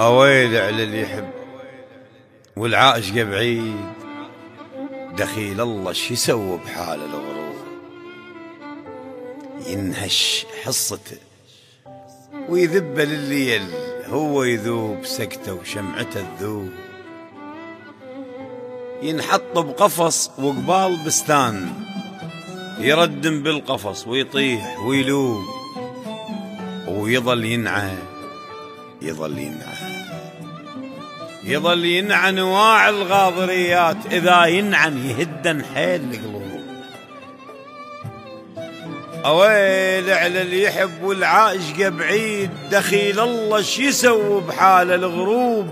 أويل على اللي يحب. والعاشقة بعيد دخيل الله شو يسوي بحال الغروب ينهش حصته ويذب لليل. هو يذوب سكته وشمعته تذوب. ينحط بقفص وقبال بستان. يردم بالقفص ويطيح ويلوب. ويظل ينعى يظل ينعى يظل ينعى انواع الغاضريات إذا ينعن يهدن حيل القلوب أويل على اللي يحب والعاشقه بعيد دخيل الله شو يسوي بحال الغروب؟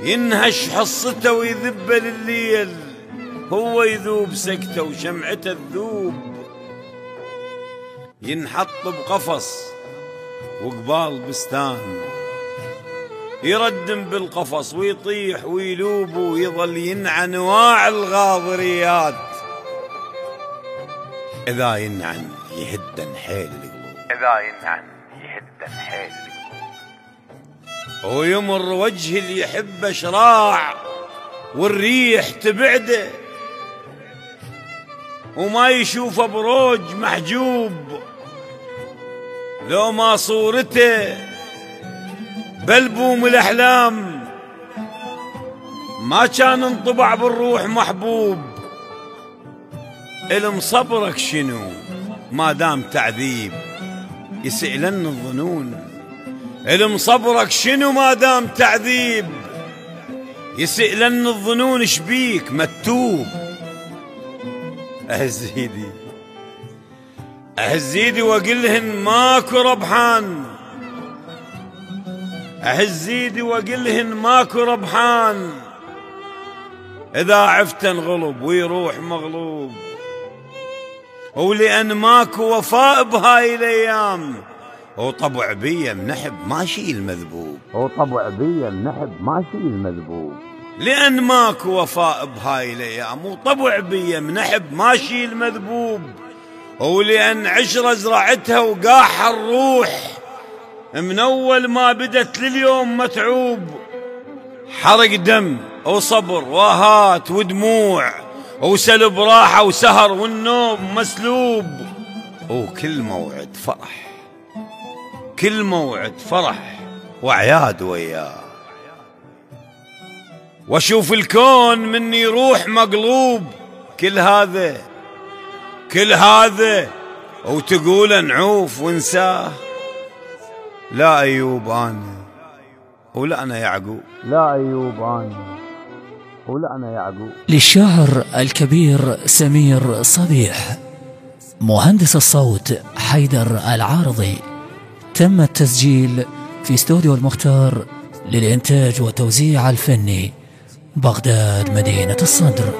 ينهش حصته ويذب لليل هو يذوب سكته وشمعته تذوب. ينحط بقفص وقبال بستان. يردم بالقفص ويطيح ويلوب ويظل ينعى انواع الغاضريات. إذا ينعن يهدن حيل القلوب إذا ينعن يهدن حيل ويمر وجه اللي يحب شراع والريح تبعده. وما يشوفه بروج محجوب. لو ما صورته بلبوم الأحلام ما كان انطبع بالروح محبوب. علم صبرك شنو؟ ما دام تعذيب يسئلن الظنون. علم صبرك شنو؟ ما دام تعذيب يسئلن الظنون. شبيك متوب. اهز ايدي اهز ايدي واقلهن ماكو ربحان. اهز ايدي واقلهن ماكو ربحان. إذا عفت انغلب ويروح مغلوب. ولأن ماكو وفاء بهاي الأيام. وطبع بيا منحب ما شيل مذبوب وطبع بيا منحب ما شيل مذبوب لأن ماكو وفاء بهاي الأيام. وطبع بيا منحب ما شيل مذبوب ولأن عشرة زرعتها وقاح الروح. من أول ما بدت لليوم متعوب. حرق دم وصبر وهات ودموع وسلب راحة وسهر والنوم مسلوب. وكل موعد فرح. كل موعد فرح وعياد وياه. وأشوف الكون مني يروح مقلوب. كل هذا كل هذا وتقول نعوف ونساه. لا أيوب أنا ولا أنا يعقوب. لا أيوب أنا ولا أنا يعقوب. للشاعر الكبير سمير صبيح مهندس الصوت حيدر العارضي. تم التسجيل في استوديو المختار للإنتاج والتوزيع الفني بغداد مدينة الصدر.